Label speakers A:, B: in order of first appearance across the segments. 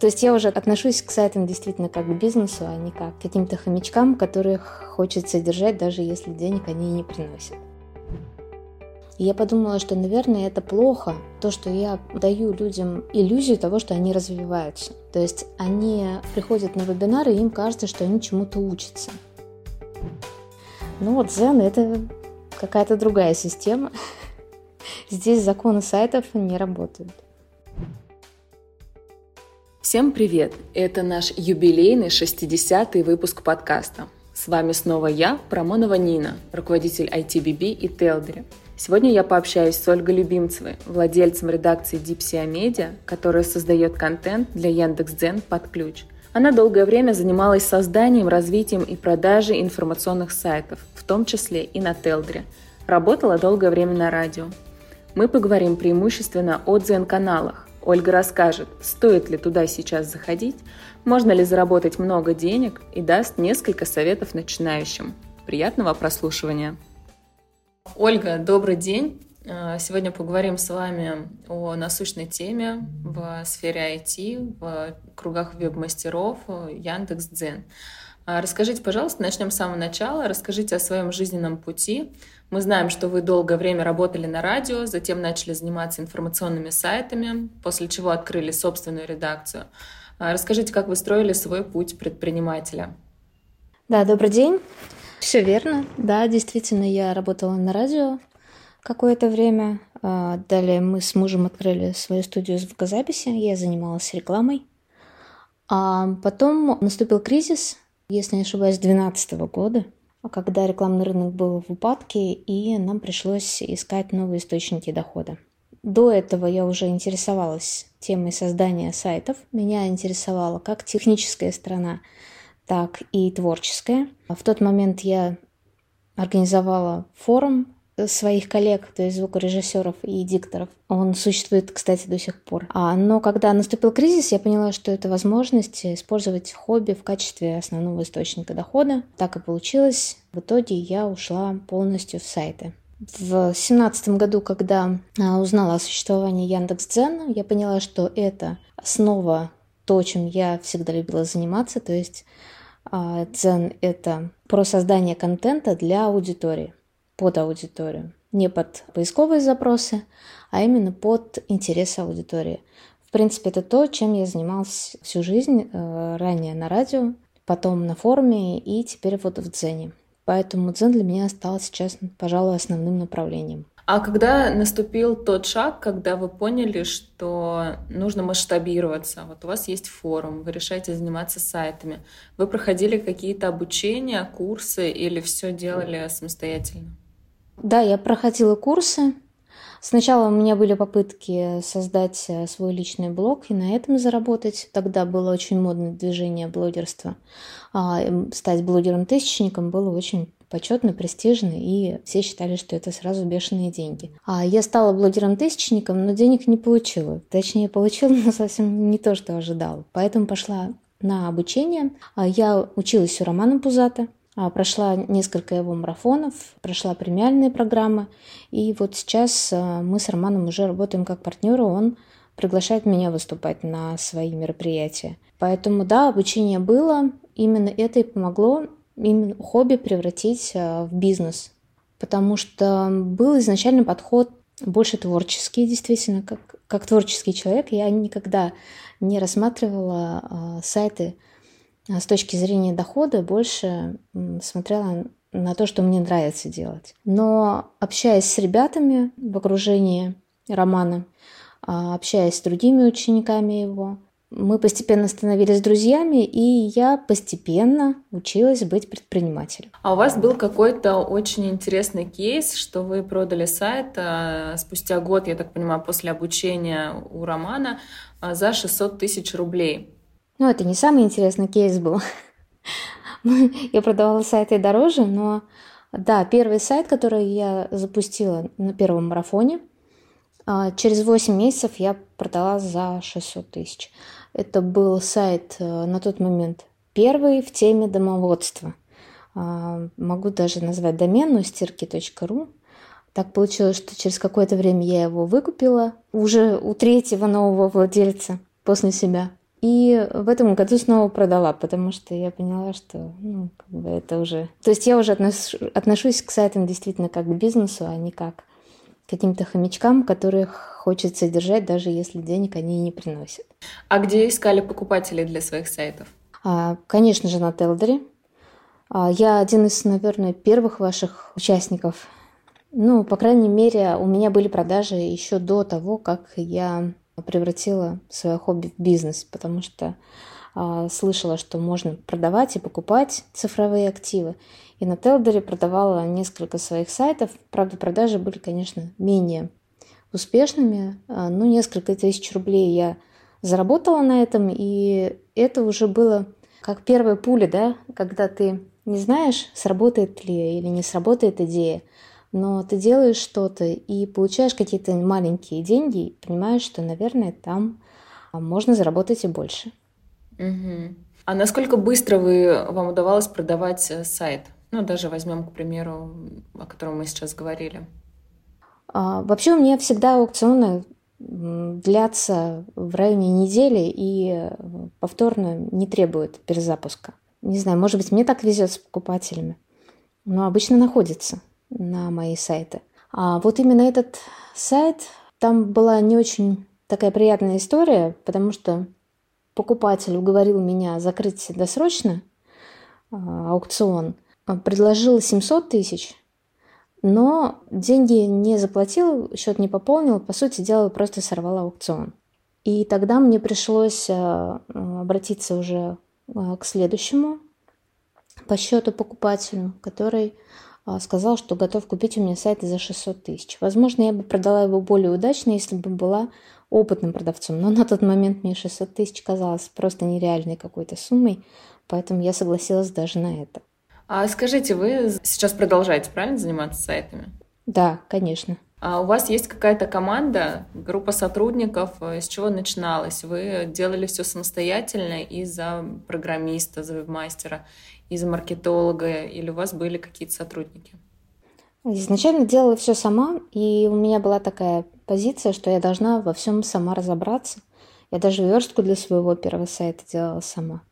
A: То есть я уже отношусь к сайтам действительно как к бизнесу, а не как к каким-то хомячкам, которых хочется держать, даже если денег они не приносят. И я подумала, что, наверное, это плохо, то, что я даю людям иллюзию того, что они развиваются. То есть они приходят на вебинары, и им кажется, что они чему-то учатся. Ну вот Zen — это какая-то другая система. Здесь законы сайтов не работают.
B: Всем привет! Это наш юбилейный 60-й выпуск подкаста. С вами снова я, Промонова Нина, руководитель ITBB и Телдери. Сегодня я пообщаюсь с Ольгой Любимцевой, владельцем редакции Dipsia Media, которая создает контент для Яндекс.Дзен под ключ. Она долгое время занималась созданием, развитием и продажей информационных сайтов, в том числе и на Телдре. Работала долгое время на радио. Мы поговорим преимущественно о дзен-каналах. Ольга расскажет, стоит ли туда сейчас заходить, можно ли заработать много денег и даст несколько советов начинающим. Приятного прослушивания! Ольга, добрый день. А, сегодня поговорим с вами о насущной теме в сфере IT, в кругах веб-мастеров Яндекс.Дзен. А, расскажите, пожалуйста, начнем с самого начала. Расскажите о своем жизненном пути. Мы знаем, что вы долгое время работали на радио, затем начали заниматься информационными сайтами, после чего открыли собственную редакцию. А, расскажите, как вы строили свой путь предпринимателя.
A: Да, добрый день. Все верно. Да, действительно, я работала на радио какое-то время. А, далее мы с мужем открыли свою студию звукозаписи. Я занималась рекламой. А потом наступил кризис, если не ошибаюсь, 2012 года, когда рекламный рынок был в упадке, и нам пришлось искать новые источники дохода. До этого я уже интересовалась темой создания сайтов. Меня интересовала как техническая сторона, так и творческая. В тот момент я организовала форум своих коллег, то есть звукорежиссеров и дикторов. Он существует, кстати, до сих пор. А, но когда наступил кризис, я поняла, что это возможность использовать хобби в качестве основного источника дохода. Так и получилось. В итоге я ушла полностью в сайты. В 2017 году, когда а, узнала о существовании Яндекс.Дзен, я поняла, что это снова то, чем я всегда любила заниматься, то есть а, Дзен — это про создание контента для аудитории, под аудиторию. Не под поисковые запросы, а именно под интересы аудитории. В принципе, это то, чем я занималась всю жизнь, э, ранее на радио, потом на форуме и теперь вот в Дзене. Поэтому дзен для меня стал сейчас, пожалуй, основным направлением.
B: А когда наступил тот шаг, когда вы поняли, что нужно масштабироваться, вот у вас есть форум, вы решаете заниматься сайтами, вы проходили какие-то обучения, курсы или все делали самостоятельно?
A: Да, я проходила курсы. Сначала у меня были попытки создать э, свой личный блог и на этом заработать. Тогда было очень модное движение блогерства. А, стать блогером-тысячником было очень почетно, престижно, и все считали, что это сразу бешеные деньги. А я стала блогером-тысячником, но денег не получила. Точнее, получила, но совсем не то, что ожидала. Поэтому пошла на обучение. А я училась у Романа Пузата, прошла несколько его марафонов, прошла премиальные программы. И вот сейчас а, мы с Романом уже работаем как партнеры. Он приглашает меня выступать на свои мероприятия. Поэтому да, обучение было. Именно это и помогло именно хобби превратить а, в бизнес. Потому что был изначально подход больше творческий, действительно, как, как творческий человек. Я никогда не рассматривала а, сайты а, с точки зрения дохода, больше смотрела на то, что мне нравится делать. Но общаясь с ребятами в окружении романа, общаясь с другими учениками его, мы постепенно становились друзьями, и я постепенно училась быть предпринимателем.
B: А у вас был какой-то очень интересный кейс, что вы продали сайт а, спустя год, я так понимаю, после обучения у Романа а, за 600 тысяч рублей.
A: Ну, это не самый интересный кейс был. Я продавала сайты дороже, но да, первый сайт, который я запустила на первом марафоне, а, через 8 месяцев я продала за 600 тысяч. Это был сайт э, на тот момент первый в теме домоводства. А, могу даже назвать домен, стирки.ру. Так получилось, что через какое-то время я его выкупила уже у третьего нового владельца после себя. И в этом году снова продала, потому что я поняла, что ну, как бы это уже... То есть я уже отнош... отношусь к сайтам действительно как к бизнесу, а не как к каким-то хомячкам, которых хочется держать, даже если денег они не приносят.
B: А где искали покупателей для своих сайтов?
A: А, конечно же, на Телдере. А, я один из, наверное, первых ваших участников. Ну, по крайней мере, у меня были продажи еще до того, как я превратила свое хобби в бизнес, потому что а, слышала, что можно продавать и покупать цифровые активы. И на Телдере продавала несколько своих сайтов. Правда, продажи были, конечно, менее успешными. А, ну, несколько тысяч рублей я заработала на этом, и это уже было как первая пуля, да, когда ты не знаешь, сработает ли или не сработает идея, но ты делаешь что-то и получаешь какие-то маленькие деньги, и понимаешь, что, наверное, там а, можно заработать и больше.
B: Угу. А насколько быстро вы, вам удавалось продавать э, сайт? Ну, даже возьмем, к примеру, о котором мы сейчас говорили.
A: А, вообще у меня всегда аукционы длятся в районе недели и э, повторно не требуют перезапуска. Не знаю, может быть, мне так везет с покупателями, но обычно находится на мои сайты. А вот именно этот сайт, там была не очень такая приятная история, потому что покупатель уговорил меня закрыть досрочно а, аукцион, предложил 700 тысяч, но деньги не заплатил, счет не пополнил, по сути дела, просто сорвал аукцион. И тогда мне пришлось а, обратиться уже а, к следующему по счету покупателю, который а, сказал, что готов купить у меня сайт за 600 тысяч. Возможно, я бы продала его более удачно, если бы была опытным продавцом, но на тот момент мне 600 тысяч казалось просто нереальной какой-то суммой, поэтому я согласилась даже на это.
B: А скажите, вы сейчас продолжаете, правильно, заниматься сайтами?
A: Да, конечно.
B: А у вас есть какая-то команда, группа сотрудников, э, с чего начиналось? Вы делали все самостоятельно из-за программиста, за вебмастера, из-за маркетолога, или у вас были какие-то сотрудники?
A: Изначально делала все сама, и у меня была такая позиция, что я должна во всем сама разобраться. Я даже верстку для своего первого сайта делала сама.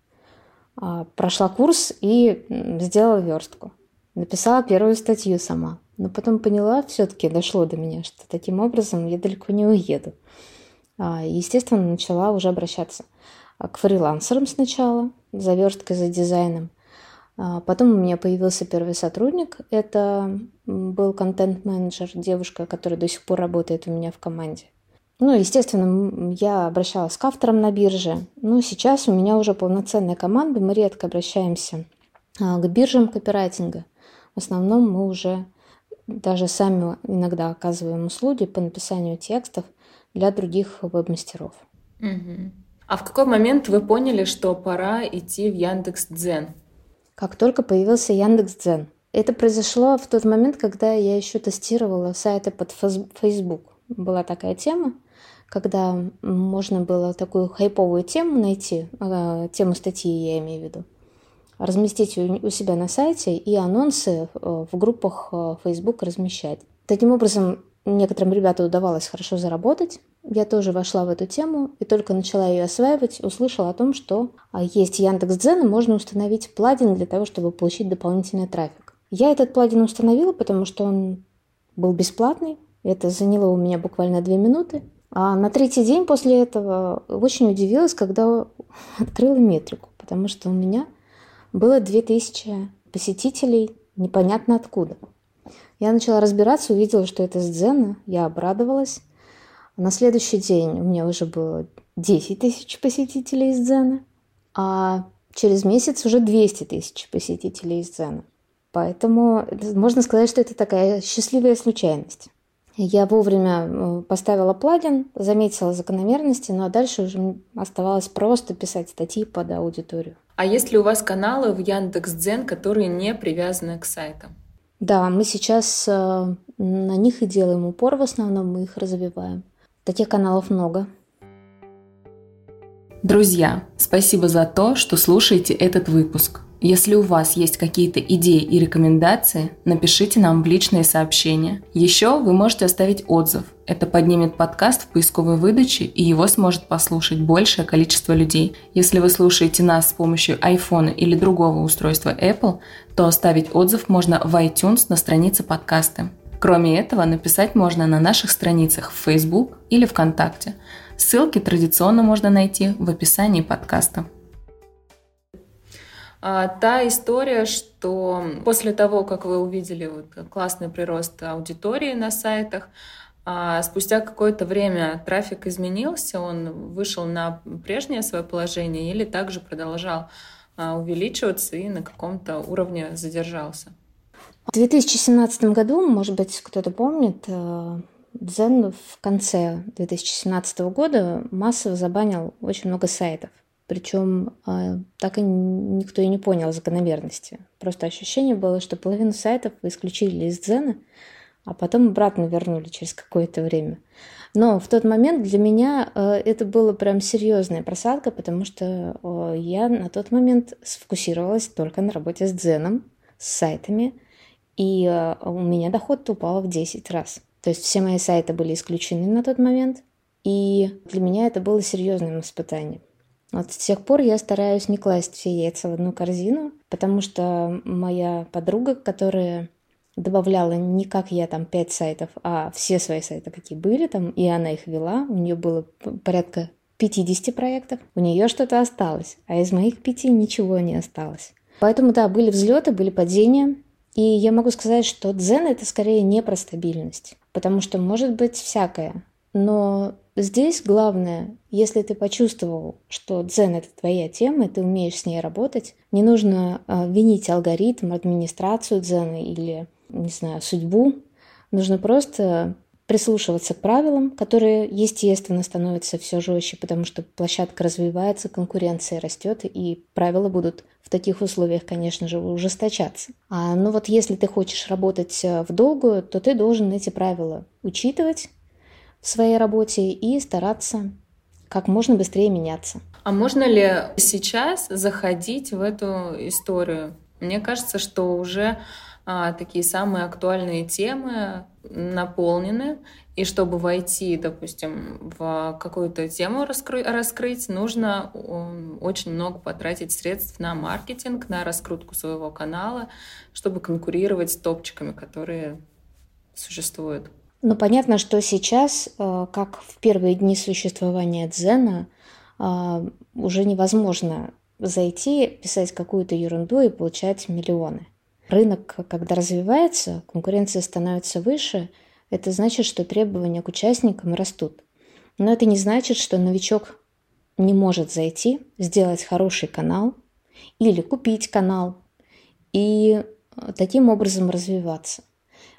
A: А, прошла курс и сделала верстку. Написала первую статью сама. Но потом поняла, все-таки дошло до меня, что таким образом я далеко не уеду. А, естественно, начала уже обращаться к фрилансерам сначала, за версткой, за дизайном. А, потом у меня появился первый сотрудник. Это был контент-менеджер, девушка, которая до сих пор работает у меня в команде. Ну, естественно, я обращалась к авторам на бирже. Но сейчас у меня уже полноценная команда. Мы редко обращаемся а, к биржам копирайтинга. В основном мы уже даже сами иногда оказываем услуги по написанию текстов для других веб-мастеров.
B: Угу. А в какой момент вы поняли, что пора идти в Яндекс Дзен?
A: Как только появился Яндекс Дзен. Это произошло в тот момент, когда я еще тестировала сайты под Facebook. Была такая тема, когда можно было такую хайповую тему найти, а, тему статьи я имею в виду, разместить у себя на сайте и анонсы э, в группах э, Facebook размещать. Таким образом, некоторым ребятам удавалось хорошо заработать. Я тоже вошла в эту тему и только начала ее осваивать, услышала о том, что а, есть Яндекс.Дзен и можно установить плагин для того, чтобы получить дополнительный трафик. Я этот плагин установила, потому что он был бесплатный. Это заняло у меня буквально две минуты. А на третий день после этого очень удивилась, когда открыла метрику, потому что у меня было 2000 посетителей непонятно откуда. Я начала разбираться, увидела, что это с Дзена, я обрадовалась. На следующий день у меня уже было 10 тысяч посетителей из Дзена, а через месяц уже 200 тысяч посетителей из Дзена. Поэтому можно сказать, что это такая счастливая случайность. Я вовремя э, поставила плагин, заметила закономерности, но дальше уже оставалось просто писать статьи под аудиторию.
B: А есть ли у вас каналы в Яндекс.Дзен, которые не привязаны к сайтам?
A: Да, мы сейчас э, на них и делаем упор, в основном мы их развиваем. Таких каналов много.
B: Друзья, спасибо за то, что слушаете этот выпуск. Если у вас есть какие-то идеи и рекомендации, напишите нам в личные сообщения. Еще вы можете оставить отзыв. Это поднимет подкаст в поисковой выдаче, и его сможет послушать большее количество людей. Если вы слушаете нас с помощью iPhone или другого устройства Apple, то оставить отзыв можно в iTunes на странице подкаста. Кроме этого, написать можно на наших страницах в Facebook или ВКонтакте. Ссылки традиционно можно найти в описании подкаста. А, та история, что после того, как вы увидели вот классный прирост аудитории на сайтах, а, спустя какое-то время трафик изменился, он вышел на прежнее свое положение или также продолжал а, увеличиваться и на каком-то уровне задержался.
A: В 2017 году, может быть, кто-то помнит, э, Дзен в конце 2017 года массово забанил очень много сайтов. Причем э, так и никто и не понял закономерности. Просто ощущение было, что половину сайтов исключили из Дзена, а потом обратно вернули через какое-то время. Но в тот момент для меня э, это было прям серьезная просадка, потому что я на тот момент сфокусировалась только на работе с Дзеном, с сайтами, и э, у меня доход упал в 10 раз. То есть все мои сайты были исключены на тот момент, и для меня это было серьезным испытанием. Вот с тех пор я стараюсь не класть все яйца в одну корзину, потому что моя подруга, которая добавляла не как я там пять сайтов, а все свои сайты, какие были там, и она их вела. У нее было порядка 50 проектов. У нее что-то осталось, а из моих пяти ничего не осталось. Поэтому, да, были взлеты, были падения. И я могу сказать, что дзен — это скорее не про стабильность, потому что может быть всякое. Но здесь главное, если ты почувствовал, что дзен — это твоя тема, и ты умеешь с ней работать, не нужно э, винить алгоритм, администрацию дзена или не знаю, судьбу. Нужно просто прислушиваться к правилам, которые, естественно, становятся все жестче, потому что площадка развивается, конкуренция растет, и правила будут в таких условиях, конечно же, ужесточаться. А, ну вот если ты хочешь работать э, в долгую, то ты должен эти правила учитывать в своей работе и стараться как можно быстрее меняться.
B: А можно ли сейчас заходить в эту историю? Мне кажется, что уже а, такие самые актуальные темы наполнены, и чтобы войти, допустим, в какую-то тему раскры- раскрыть, нужно очень много потратить средств на маркетинг, на раскрутку своего канала, чтобы конкурировать с топчиками, которые существуют.
A: Ну, понятно, что сейчас, э, как в первые дни существования Дзена, э, уже невозможно зайти, писать какую-то ерунду и получать миллионы. Рынок, когда развивается, конкуренция становится выше, это значит, что требования к участникам растут. Но это не значит, что новичок не может зайти, сделать хороший канал или купить канал и э, таким образом развиваться.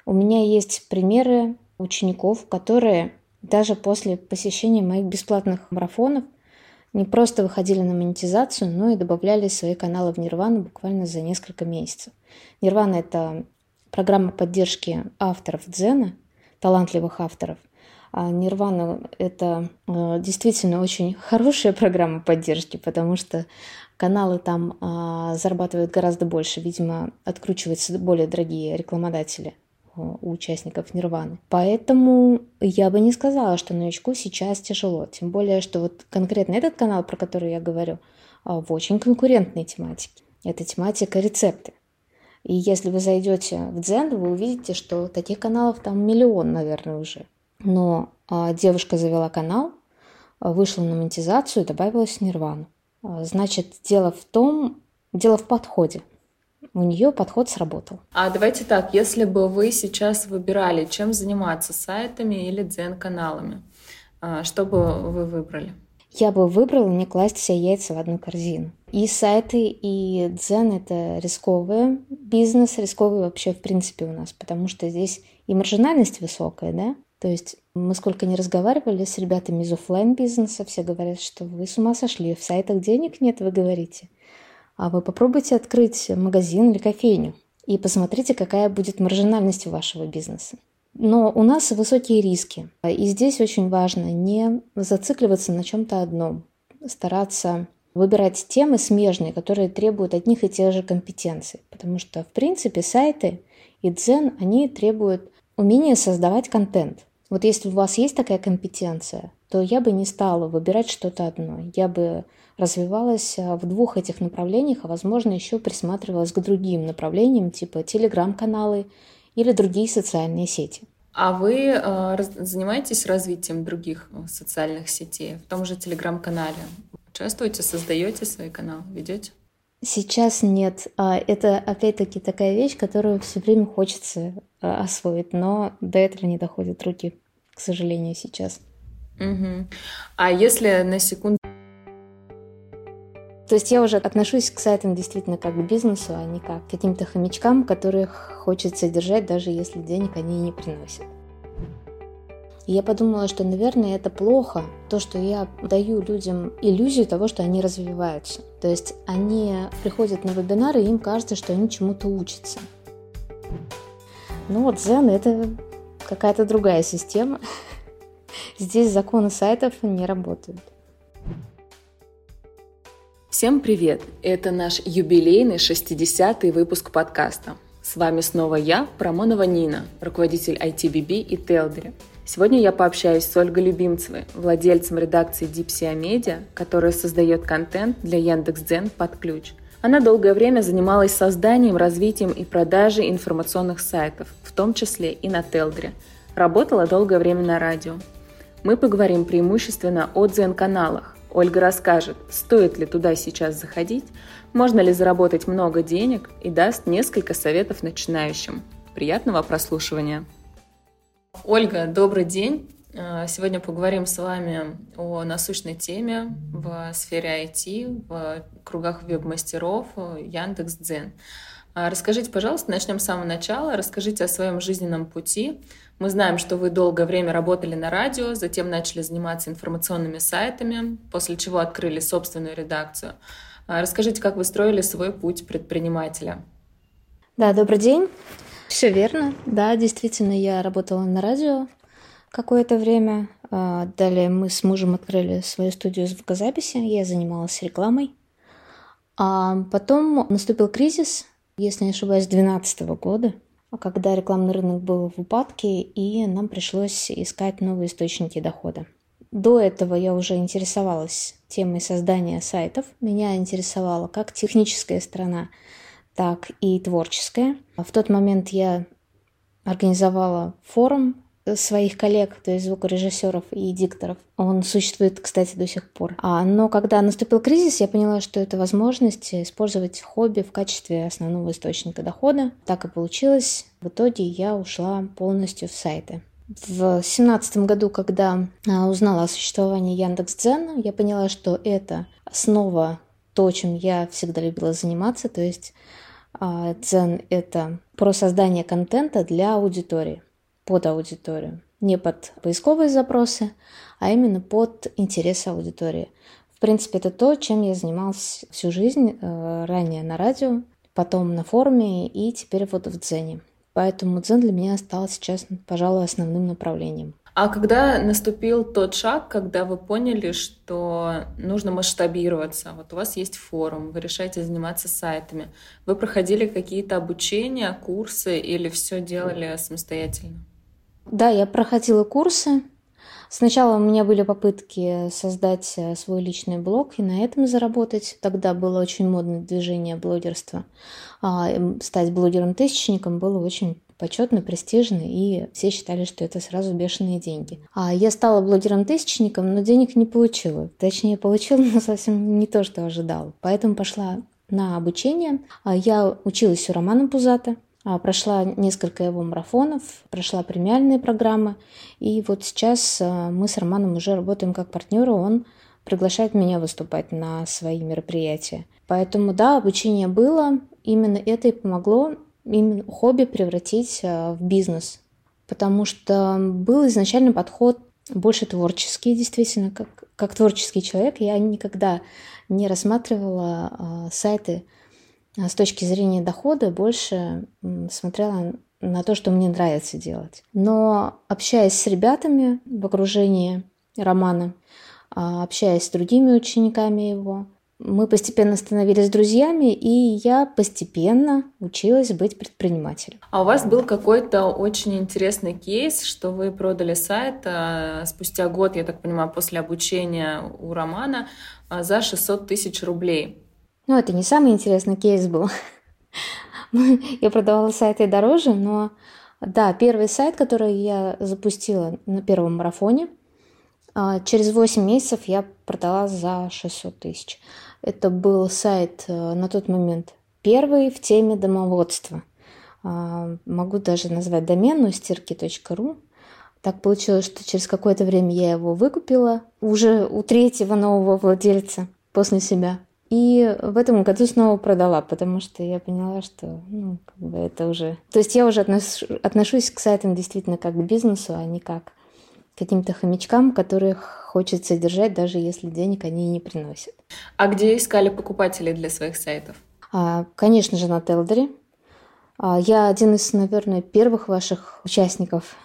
A: У меня есть примеры учеников, которые даже после посещения моих бесплатных марафонов не просто выходили на монетизацию, но и добавляли свои каналы в Нирвану буквально за несколько месяцев. Нирвана — это программа поддержки авторов дзена, талантливых авторов. А Нирвана — это э, действительно очень хорошая программа поддержки, потому что каналы там э, зарабатывают гораздо больше. Видимо, откручиваются более дорогие рекламодатели у участников Нирваны. Поэтому я бы не сказала, что новичку сейчас тяжело. Тем более, что вот конкретно этот канал, про который я говорю, а, в очень конкурентной тематике. Это тематика рецепты. И если вы зайдете в Дзен, вы увидите, что таких каналов там миллион, наверное, уже. Но а, девушка завела канал, вышла на монетизацию добавилась в Нирвану. А, значит, дело в том, дело в подходе у нее подход сработал.
B: А давайте так, если бы вы сейчас выбирали, чем заниматься, сайтами или дзен-каналами, а, что бы вы выбрали?
A: Я бы выбрала не класть все яйца в одну корзину. И сайты, и дзен — это рисковый бизнес, рисковый вообще в принципе у нас, потому что здесь и маржинальность высокая, да? То есть мы сколько не разговаривали с ребятами из офлайн бизнеса, все говорят, что вы с ума сошли, в сайтах денег нет, вы говорите а вы попробуйте открыть магазин или кофейню и посмотрите, какая будет маржинальность вашего бизнеса. Но у нас высокие риски. И здесь очень важно не зацикливаться на чем-то одном, стараться выбирать темы смежные, которые требуют одних и тех же компетенций. Потому что, в принципе, сайты и дзен, они требуют умения создавать контент. Вот если у вас есть такая компетенция, то я бы не стала выбирать что-то одно. Я бы развивалась а, в двух этих направлениях, а возможно еще присматривалась к другим направлениям, типа телеграм-каналы или другие социальные сети.
B: А вы э, занимаетесь развитием других э, социальных сетей в том же телеграм-канале? Участвуете, создаете свои каналы, ведете?
A: Сейчас нет. А, это опять-таки такая вещь, которую все время хочется освоить, но до этого не доходят руки, к сожалению, сейчас.
B: Угу. А если на секунду
A: то есть я уже отношусь к сайтам действительно как к бизнесу, а не как к каким-то хомячкам, которых хочется держать, даже если денег они не приносят. И я подумала, что, наверное, это плохо, то, что я даю людям иллюзию того, что они развиваются. То есть они приходят на вебинары, и им кажется, что они чему-то учатся. Ну вот Zen — это какая-то другая система. Здесь законы сайтов не работают.
B: Всем привет! Это наш юбилейный 60-й выпуск подкаста. С вами снова я, Промонова Нина, руководитель ITBB и Телдери. Сегодня я пообщаюсь с Ольгой Любимцевой, владельцем редакции Dipsia Media, которая создает контент для Яндекс.Дзен под ключ. Она долгое время занималась созданием, развитием и продажей информационных сайтов, в том числе и на Телдре. Работала долгое время на радио. Мы поговорим преимущественно о дзен-каналах. Ольга расскажет, стоит ли туда сейчас заходить, можно ли заработать много денег и даст несколько советов начинающим. Приятного прослушивания! Ольга, добрый день. А, сегодня поговорим с вами о насущной теме в сфере IT, в кругах веб-мастеров Яндекс.Дзен. А, расскажите, пожалуйста, начнем с самого начала. Расскажите о своем жизненном пути. Мы знаем, что вы долгое время работали на радио, затем начали заниматься информационными сайтами, после чего открыли собственную редакцию. Расскажите, как вы строили свой путь предпринимателя.
A: Да, добрый день. Все верно. Да, действительно, я работала на радио какое-то время. А, далее мы с мужем открыли свою студию звукозаписи. Я занималась рекламой. А потом наступил кризис, если не ошибаюсь, 2012 года, когда рекламный рынок был в упадке, и нам пришлось искать новые источники дохода. До этого я уже интересовалась темой создания сайтов. Меня интересовала как техническая сторона так и творческое. В тот момент я организовала форум своих коллег, то есть звукорежиссеров и дикторов. Он существует, кстати, до сих пор. А, но когда наступил кризис, я поняла, что это возможность использовать хобби в качестве основного источника дохода. Так и получилось. В итоге я ушла полностью в сайты. В 2017 году, когда а, узнала о существовании Яндекс.Дзена, я поняла, что это основа то, чем я всегда любила заниматься, то есть а, дзен — это про создание контента для аудитории, под аудиторию. Не под поисковые запросы, а именно под интересы аудитории. В принципе, это то, чем я занималась всю жизнь, э, ранее на радио, потом на форуме и теперь вот в дзене. Поэтому дзен для меня стал сейчас, пожалуй, основным направлением.
B: А когда наступил тот шаг, когда вы поняли, что нужно масштабироваться, вот у вас есть форум, вы решаете заниматься сайтами, вы проходили какие-то обучения, курсы или все делали самостоятельно?
A: Да, я проходила курсы. Сначала у меня были попытки создать э, свой личный блог и на этом заработать. Тогда было очень модное движение блогерства. А, стать блогером-тысячником было очень почетно, престижно, и все считали, что это сразу бешеные деньги. А я стала блогером-тысячником, но денег не получила. Точнее, получила, но совсем не то, что ожидала. Поэтому пошла на обучение. А я училась у Романа Пузата, прошла несколько его марафонов, прошла премиальные программы. И вот сейчас а, мы с Романом уже работаем как партнеры. Он приглашает меня выступать на свои мероприятия. Поэтому да, обучение было. Именно это и помогло именно хобби превратить э, в бизнес. Потому что был изначально подход больше творческий, действительно, как, как творческий человек. Я никогда не рассматривала э, сайты э, с точки зрения дохода, больше смотрела на то, что мне нравится делать. Но общаясь с ребятами в окружении романа, общаясь с другими учениками его, мы постепенно становились друзьями, и я постепенно училась быть предпринимателем.
B: А у вас был какой-то очень интересный кейс, что вы продали сайт а, спустя год, я так понимаю, после обучения у Романа а, за 600 тысяч рублей.
A: Ну, это не самый интересный кейс был. Я продавала сайты дороже, но да, первый сайт, который я запустила на первом марафоне, а, через 8 месяцев я продала за 600 тысяч. Это был сайт э, на тот момент первый в теме домоводства. А, могу даже назвать домен, но стирки.ру. Так получилось, что через какое-то время я его выкупила уже у третьего нового владельца после себя. И в этом году снова продала, потому что я поняла, что ну, как бы это уже... То есть я уже отнош... отношусь к сайтам действительно как к бизнесу, а не как к каким-то хомячкам, которых хочется держать, даже если денег они не приносят.
B: А где искали покупателей для своих сайтов?
A: А, конечно же, на Телдере. А, я один из, наверное, первых ваших участников.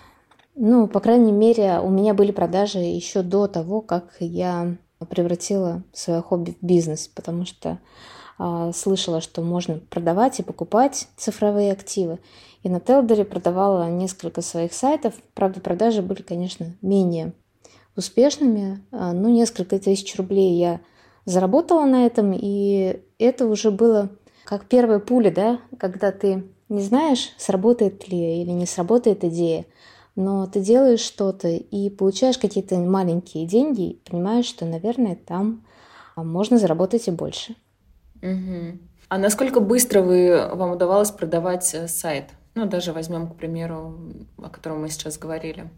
A: Ну, по крайней мере, у меня были продажи еще до того, как я превратила свое хобби в бизнес, потому что а, слышала, что можно продавать и покупать цифровые активы. И на Телдере продавала несколько своих сайтов. Правда, продажи были, конечно, менее успешными. А, ну, несколько тысяч рублей я заработала на этом, и это уже было как первая пуля, да, когда ты не знаешь, сработает ли или не сработает идея, но ты делаешь что-то и получаешь какие-то маленькие деньги, и понимаешь, что, наверное, там а, можно заработать и больше.
B: Угу. А насколько быстро вы, вам удавалось продавать э, сайт? Ну, даже возьмем, к примеру, о котором мы сейчас говорили.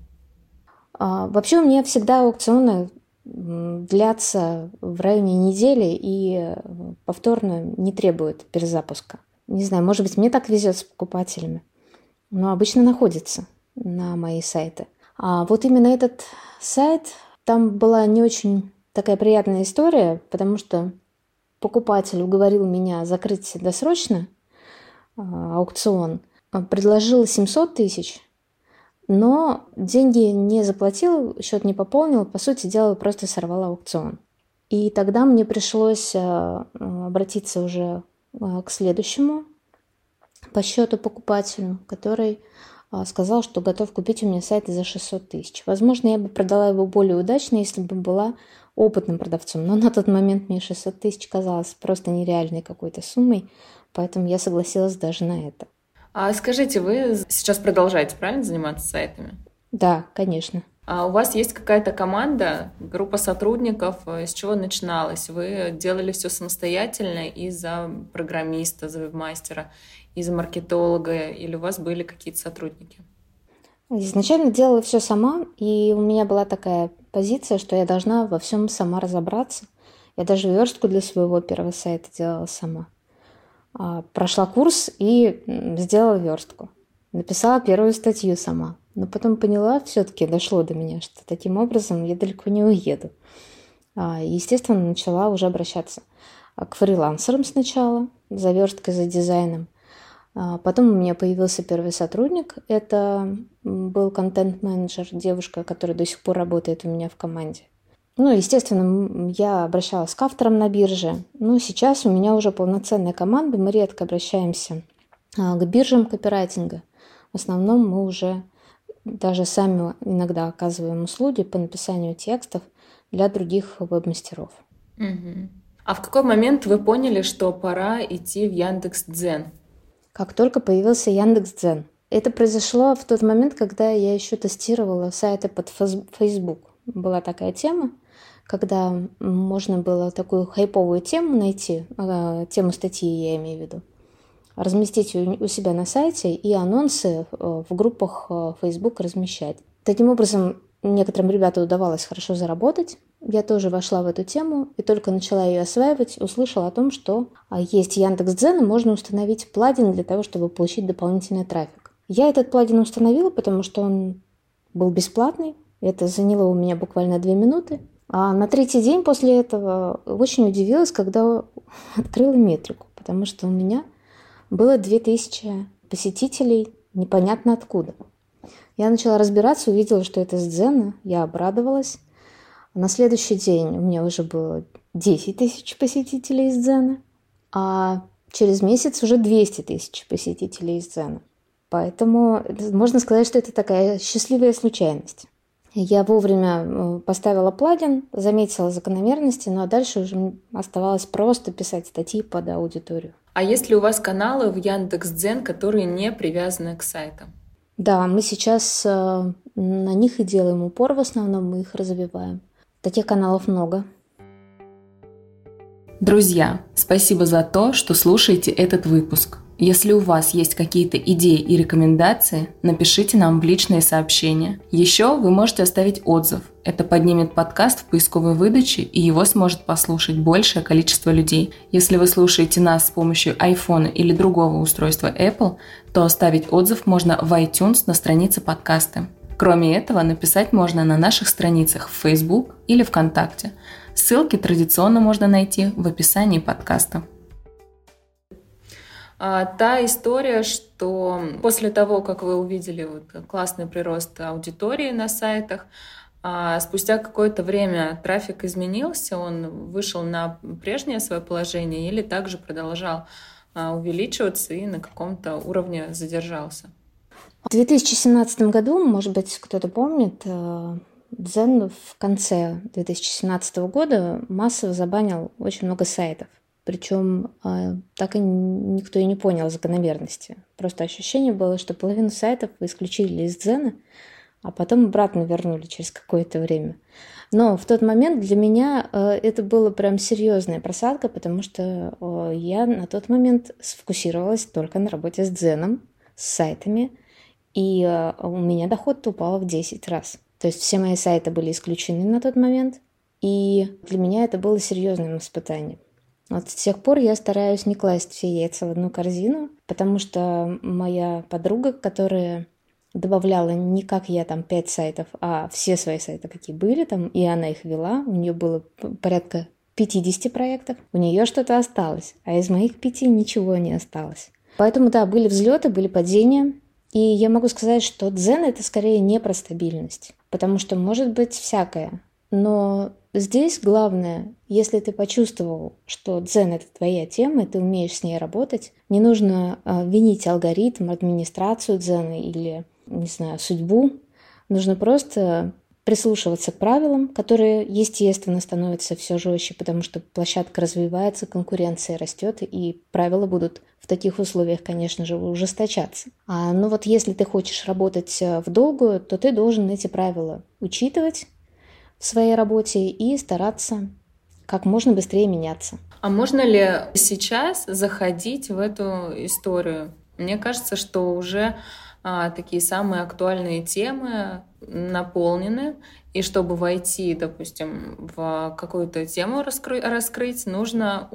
A: А, вообще у меня всегда аукционы длятся в районе недели и э, повторно не требуют перезапуска. Не знаю, может быть, мне так везет с покупателями, но обычно находится на мои сайты. А вот именно этот сайт, там была не очень такая приятная история, потому что покупатель уговорил меня закрыть досрочно а, аукцион, а, предложил 700 тысяч, но деньги не заплатил, счет не пополнил, по сути дела просто сорвал аукцион. И тогда мне пришлось а, обратиться уже к следующему по счету покупателю, который сказал, что готов купить у меня сайт за 600 тысяч. Возможно, я бы продала его более удачно, если бы была опытным продавцом, но на тот момент мне 600 тысяч казалось просто нереальной какой-то суммой, поэтому я согласилась даже на это.
B: А скажите, вы сейчас продолжаете, правильно, заниматься сайтами?
A: Да, конечно.
B: А у вас есть какая-то команда, группа сотрудников, с чего начиналось? Вы делали все самостоятельно из-за программиста, за вебмастера? из маркетолога, или у вас были какие-то сотрудники?
A: Изначально делала все сама, и у меня была такая позиция, что я должна во всем сама разобраться. Я даже верстку для своего первого сайта делала сама. А, прошла курс и сделала верстку. Написала первую статью сама. Но потом поняла, все-таки дошло до меня, что таким образом я далеко не уеду. А, естественно, начала уже обращаться к фрилансерам сначала, за версткой, за дизайном. А, потом у меня появился первый сотрудник. Это был контент-менеджер, девушка, которая до сих пор работает у меня в команде. Ну, естественно, я обращалась к авторам на бирже. Но сейчас у меня уже полноценная команда. Мы редко обращаемся а, к биржам копирайтинга. В основном мы уже даже сами иногда оказываем услуги по написанию текстов для других веб-мастеров.
B: Угу. А в какой момент вы поняли, что пора идти в Яндекс Дзен?
A: как только появился Яндекс.Дзен. Это произошло в тот момент, когда я еще тестировала сайты под Facebook. Была такая тема, когда можно было такую хайповую тему найти, э, тему статьи я имею в виду, разместить у себя на сайте и анонсы э, в группах э, Facebook размещать. Таким образом, некоторым ребятам удавалось хорошо заработать, я тоже вошла в эту тему и только начала ее осваивать, услышала о том, что а, есть Яндекс.Дзен и можно установить плагин для того, чтобы получить дополнительный трафик. Я этот плагин установила, потому что он был бесплатный. Это заняло у меня буквально две минуты. А на третий день после этого очень удивилась, когда открыла метрику, потому что у меня было 2000 посетителей непонятно откуда. Я начала разбираться, увидела, что это с Дзена, я обрадовалась. На следующий день у меня уже было 10 тысяч посетителей из Дзена, а через месяц уже 200 тысяч посетителей из Дзена. Поэтому можно сказать, что это такая счастливая случайность. Я вовремя э, поставила плагин, заметила закономерности, но дальше уже оставалось просто писать статьи под аудиторию.
B: А есть ли у вас каналы в Яндекс.Дзен, которые не привязаны к сайтам?
A: Да, мы сейчас э, на них и делаем упор, в основном мы их развиваем. Таких каналов много.
B: Друзья, спасибо за то, что слушаете этот выпуск. Если у вас есть какие-то идеи и рекомендации, напишите нам в личные сообщения. Еще вы можете оставить отзыв. Это поднимет подкаст в поисковой выдаче, и его сможет послушать большее количество людей. Если вы слушаете нас с помощью iPhone или другого устройства Apple, то оставить отзыв можно в iTunes на странице подкаста. Кроме этого, написать можно на наших страницах в Facebook или ВКонтакте. Ссылки традиционно можно найти в описании подкаста. А, та история, что после того, как вы увидели вот классный прирост аудитории на сайтах, а, спустя какое-то время трафик изменился, он вышел на прежнее свое положение или также продолжал а, увеличиваться и на каком-то уровне задержался.
A: В 2017 году, может быть, кто-то помнит, э, Дзен в конце 2017 года массово забанил очень много сайтов. Причем э, так и никто и не понял закономерности. Просто ощущение было, что половину сайтов исключили из Дзена, а потом обратно вернули через какое-то время. Но в тот момент для меня э, это было прям серьезная просадка, потому что э, я на тот момент сфокусировалась только на работе с Дзеном, с сайтами, и у меня доход упал в 10 раз. То есть все мои сайты были исключены на тот момент, и для меня это было серьезным испытанием. Вот с тех пор я стараюсь не класть все яйца в одну корзину, потому что моя подруга, которая добавляла не как я там пять сайтов, а все свои сайты, какие были там, и она их вела, у нее было порядка 50 проектов, у нее что-то осталось, а из моих пяти ничего не осталось. Поэтому, да, были взлеты, были падения, и я могу сказать, что дзен — это скорее не про стабильность, потому что может быть всякое. Но здесь главное, если ты почувствовал, что дзен — это твоя тема, и ты умеешь с ней работать, не нужно э, винить алгоритм, администрацию дзена или, не знаю, судьбу. Нужно просто прислушиваться к правилам, которые, естественно, становятся все жестче, потому что площадка развивается, конкуренция растет, и правила будут в таких условиях, конечно же, ужесточаться. А, ну вот если ты хочешь работать э, в долгую, то ты должен эти правила учитывать в своей работе и стараться как можно быстрее меняться.
B: А можно ли сейчас заходить в эту историю? Мне кажется, что уже а, такие самые актуальные темы наполнены, и чтобы войти, допустим, в какую-то тему раскры- раскрыть, нужно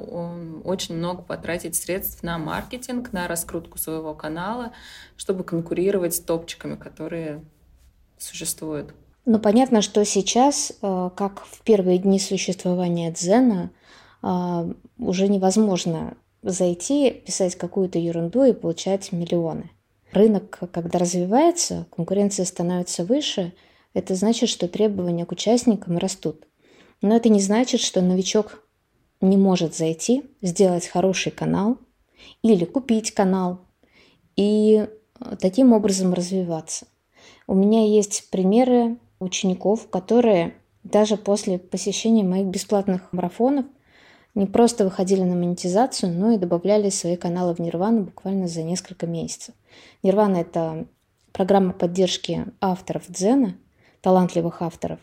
B: очень много потратить средств на маркетинг, на раскрутку своего канала, чтобы конкурировать с топчиками, которые существуют.
A: Ну, понятно, что сейчас, э, как в первые дни существования Дзена, э, уже невозможно зайти, писать какую-то ерунду и получать миллионы. Рынок, когда развивается, конкуренция становится выше, это значит, что требования к участникам растут. Но это не значит, что новичок не может зайти, сделать хороший канал или купить канал и э, таким образом развиваться. У меня есть примеры учеников, которые даже после посещения моих бесплатных марафонов не просто выходили на монетизацию, но и добавляли свои каналы в Нирвану буквально за несколько месяцев. Нирвана — это программа поддержки авторов дзена, талантливых авторов.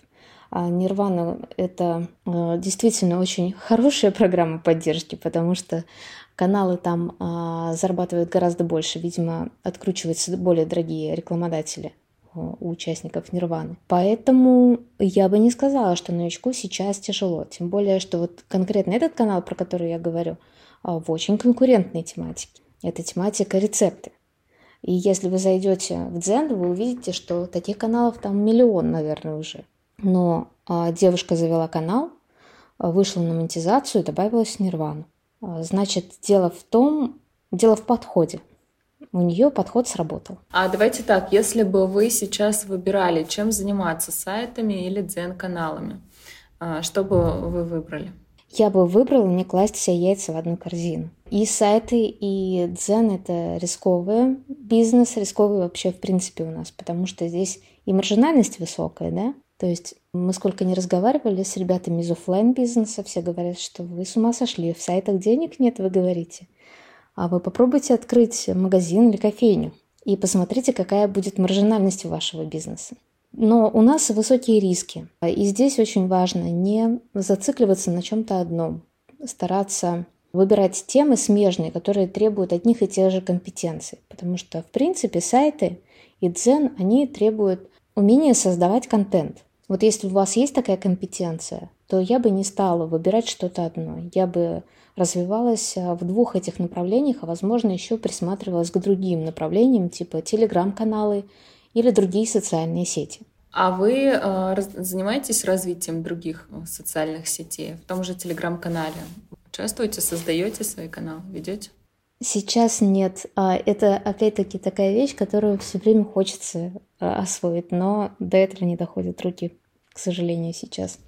A: А Нирвана — это э, действительно очень хорошая программа поддержки, потому что каналы там э, зарабатывают гораздо больше. Видимо, откручиваются более дорогие рекламодатели у участников Нирваны. Поэтому я бы не сказала, что новичку сейчас тяжело. Тем более, что вот конкретно этот канал, про который я говорю, а, в очень конкурентной тематике. Это тематика рецепты. И если вы зайдете в Дзен, вы увидите, что таких каналов там миллион, наверное, уже. Но а, девушка завела канал, вышла на монетизацию и добавилась в Нирвану. А, значит, дело в том, дело в подходе у нее подход сработал.
B: А давайте так, если бы вы сейчас выбирали, чем заниматься, сайтами или дзен-каналами, а, что бы вы выбрали?
A: я бы выбрала не класть все яйца в одну корзину. И сайты, и дзен — это рисковый бизнес, рисковый вообще в принципе у нас, потому что здесь и маржинальность высокая, да, то есть мы сколько не разговаривали с ребятами из офлайн бизнеса, все говорят, что вы с ума сошли, в сайтах денег нет, вы говорите. А вы попробуйте открыть магазин или кофейню и посмотрите, какая будет маржинальность вашего бизнеса. Но у нас высокие риски. И здесь очень важно не зацикливаться на чем-то одном, стараться выбирать темы смежные, которые требуют одних и тех же компетенций. Потому что, в принципе, сайты и дзен, они требуют умения создавать контент. Вот если у вас есть такая компетенция, то я бы не стала выбирать что-то одно. Я бы развивалась в двух этих направлениях, а возможно еще присматривалась к другим направлениям, типа телеграм-каналы или другие социальные сети.
B: А вы э, занимаетесь развитием других э, социальных сетей в том же телеграм-канале? Участвуете, создаете свои каналы, ведете?
A: Сейчас нет. А, это опять-таки такая вещь, которую все время хочется освоить, но до этого не доходят руки, к сожалению, сейчас.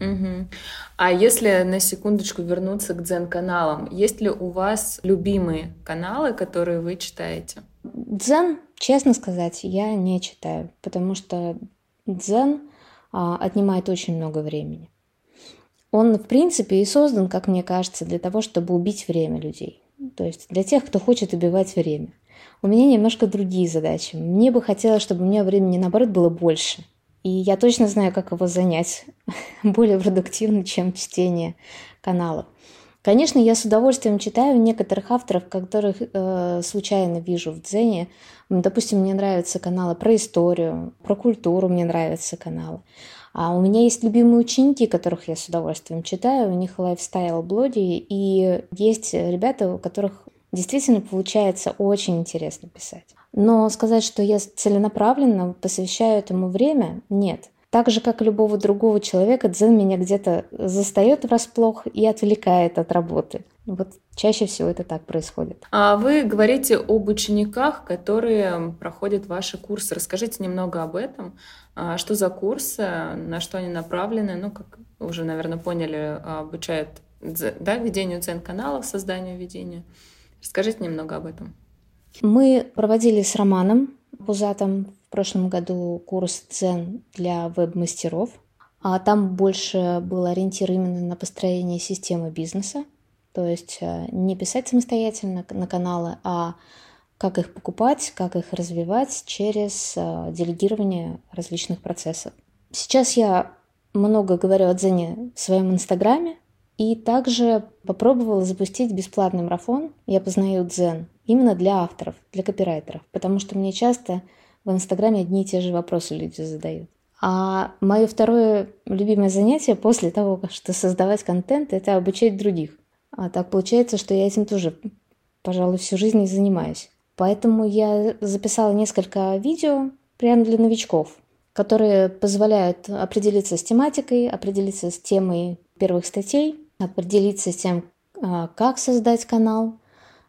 B: Угу. А если на секундочку вернуться к дзен-каналам, есть ли у вас любимые каналы, которые вы читаете?
A: Дзен, честно сказать, я не читаю, потому что дзен а, отнимает очень много времени. Он, в принципе, и создан, как мне кажется, для того, чтобы убить время людей. То есть для тех, кто хочет убивать время. У меня немножко другие задачи. Мне бы хотелось, чтобы у меня времени, наоборот, было больше. И я точно знаю, как его занять более продуктивно, чем чтение каналов. Конечно, я с удовольствием читаю некоторых авторов, которых э, случайно вижу в Дзене. Допустим, мне нравятся каналы про историю, про культуру мне нравятся каналы. А у меня есть любимые ученики, которых я с удовольствием читаю. У них лайфстайл-блоги, и есть ребята, у которых действительно получается очень интересно писать. Но сказать, что я целенаправленно посвящаю этому время, нет. Так же, как и любого другого человека, дзен меня где-то застает врасплох и отвлекает от работы. Вот чаще всего это так происходит.
B: А вы говорите об учениках, которые проходят ваши курсы. Расскажите немного об этом. А что за курсы, на что они направлены? Ну, как уже, наверное, поняли, обучают да, ведению дзен-каналов, созданию ведения. Расскажите немного об этом.
A: Мы проводили с Романом Пузатом в прошлом году курс дзен для веб-мастеров. А там больше был ориентир именно на построение системы бизнеса. То есть э, не писать самостоятельно на каналы, а как их покупать, как их развивать через э, делегирование различных процессов. Сейчас я много говорю о дзене в своем инстаграме, и также попробовала запустить бесплатный марафон «Я познаю дзен» именно для авторов, для копирайтеров, потому что мне часто в Инстаграме одни и те же вопросы люди задают. А мое второе любимое занятие после того, что создавать контент, это обучать других. А так получается, что я этим тоже, пожалуй, всю жизнь и занимаюсь. Поэтому я записала несколько видео прямо для новичков, которые позволяют определиться с тематикой, определиться с темой первых статей, определиться с тем, а, как создать канал,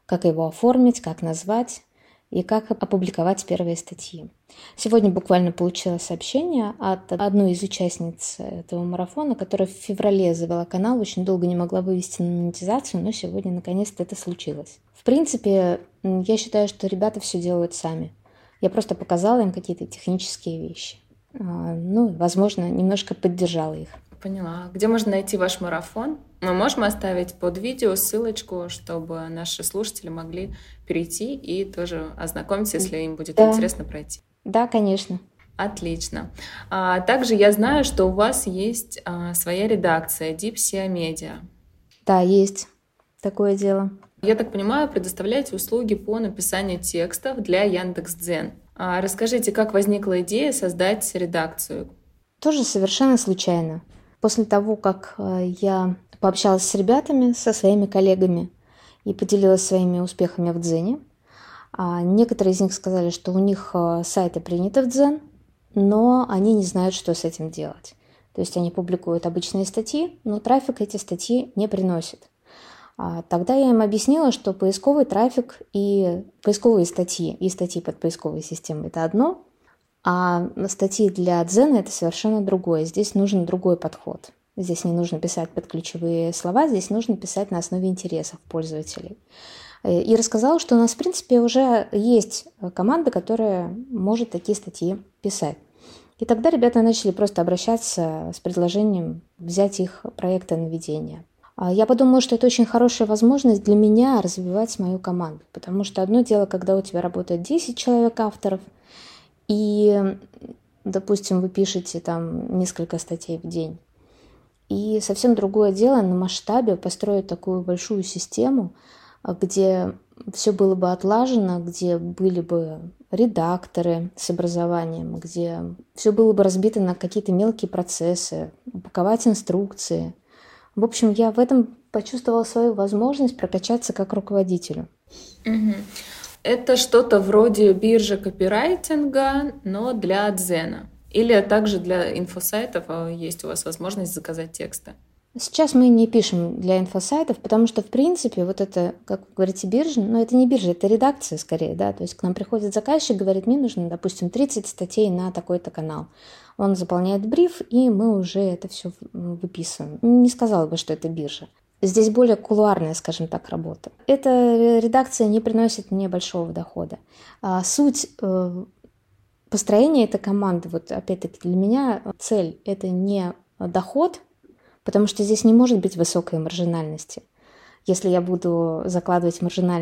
A: как его оформить, как назвать и как опубликовать первые статьи. Сегодня буквально получила сообщение от одной из участниц этого марафона, которая в феврале завела канал, очень долго не могла вывести на монетизацию, но сегодня наконец-то это случилось. В принципе, я считаю, что ребята все делают сами. Я просто показала им какие-то технические вещи. А, ну, возможно, немножко поддержала их.
B: Поняла. Где можно найти ваш марафон? Мы можем оставить под видео ссылочку, чтобы наши слушатели могли перейти и тоже ознакомиться, если им будет да. интересно пройти.
A: Да, конечно.
B: Отлично. А, также я знаю, что у вас есть а, своя редакция Dipsia Media.
A: Да, есть такое дело.
B: Я так понимаю, предоставляете услуги по написанию текстов для Яндекс.Дзен. А, расскажите, как возникла идея создать редакцию?
A: Тоже совершенно случайно. После того, как э, я пообщалась с ребятами, со своими коллегами и поделилась своими успехами в Дзене. А некоторые из них сказали, что у них э, сайты приняты в Дзен, но они не знают, что с этим делать. То есть они публикуют обычные статьи, но трафик эти статьи не приносит. А тогда я им объяснила, что поисковый трафик и поисковые статьи, и статьи под поисковой системой – это одно, а статьи для Дзена – это совершенно другое. Здесь нужен другой подход. Здесь не нужно писать под ключевые слова, здесь нужно писать на основе интересов пользователей. Э, и рассказала, что у нас, в принципе, уже есть команда, которая может такие статьи писать. И тогда ребята начали просто обращаться с предложением взять их проекты на ведение. А я подумала, что это очень хорошая возможность для меня развивать мою команду, потому что одно дело, когда у тебя работает 10 человек авторов, и, допустим, вы пишете там несколько статей в день, и совсем другое дело на масштабе построить такую большую систему, где все было бы отлажено, где были бы редакторы с образованием, где все было бы разбито на какие-то мелкие процессы, упаковать инструкции. В общем, я в этом почувствовала свою возможность прокачаться как руководителю.
B: Угу. Это что-то вроде биржи копирайтинга, но для дзена. Или также для инфосайтов а есть у вас возможность заказать тексты?
A: Сейчас мы не пишем для инфосайтов, потому что, в принципе, вот это, как вы говорите, биржа, но это не биржа, это редакция скорее, да, то есть к нам приходит заказчик, говорит, мне нужно, допустим, 30 статей на такой-то канал. Он заполняет бриф, и мы уже это все выписываем. Не сказала бы, что это биржа. Здесь более кулуарная, скажем так, работа. Эта редакция не приносит мне большого дохода. А суть э, построения этой команды, вот опять-таки для меня цель – это не доход – потому что здесь не может быть высокой маржинальности. Если я буду закладывать маржинальность